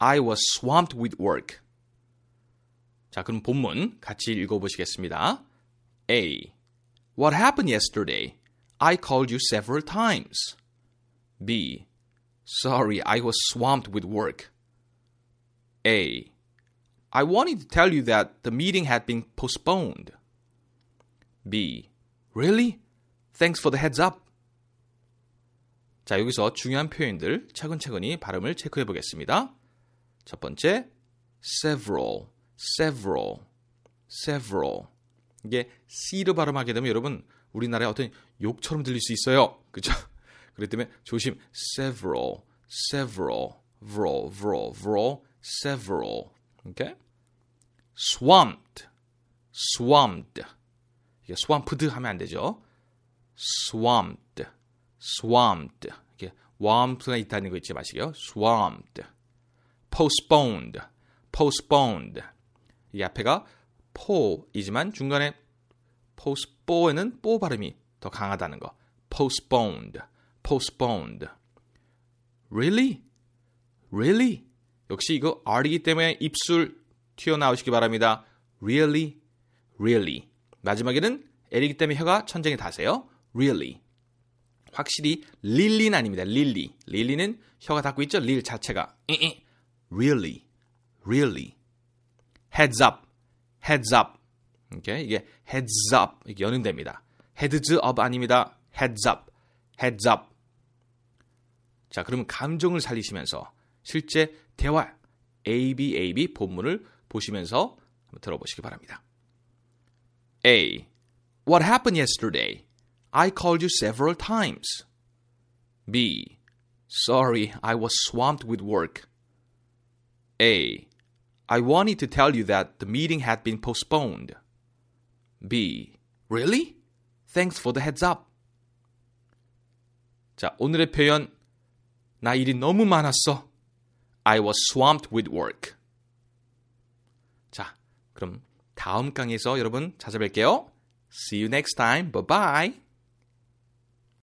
I was swamped with work. 자, 그럼 본문 같이 읽어보시겠습니다. A. What happened yesterday? I called you several times. B. Sorry, I was swamped with work. A. I wanted to tell you that the meeting had been postponed. B. Really? Thanks for the heads up. 자, 여기서 중요한 표현들 차근차근히 발음을 체크해 보겠습니다. 첫 번째, several, several, several. 이게 C로 발음하게 되면 여러분 우리나라의 어떤 욕처럼 들릴 수 있어요. 그죠? 그렇기 때문에 조심. several, several, vral, vral, vral, several. 오케이? swamped, swamped. 이게 swamped 하면 안 되죠. swamped, swamped. 이게 swamped가 있다는 거 잊지 마시고요. swamped. Postponed, postponed. 이 앞에가 포이지만 중간에 postpone에는 뽀 발음이 더 강하다는 거. postponed, postponed. Really? Really? 역시 이거 R이기 때문에 입술 튀어나오시기 바랍니다. Really? Really. 마지막에는 L이기 때문에 혀가 천장에 닿으세요. Really. 확실히 릴리는 아닙니다. 릴리. 릴리는 혀가 닿고 있죠. 릴 자체가. Really. Really. Heads up. Heads up. Okay? 이게 heads up. 이게 연음됩니다. heads up 아닙니다. heads up. heads up. 자, 그러면 감정을 살리시면서 실제 대화 ABAB 본문을 보시면서 한번 들어보시기 바랍니다. A. What happened yesterday? I called you several times. B. Sorry, I was swamped with work. A. I wanted to tell you that the meeting had been postponed. B. Really? Thanks for the heads up. 자, 오늘의 표현. 나 일이 너무 많았어. I was swamped with work. 자, 그럼 다음 강의에서 여러분 찾아뵐게요. See you next time. Bye bye.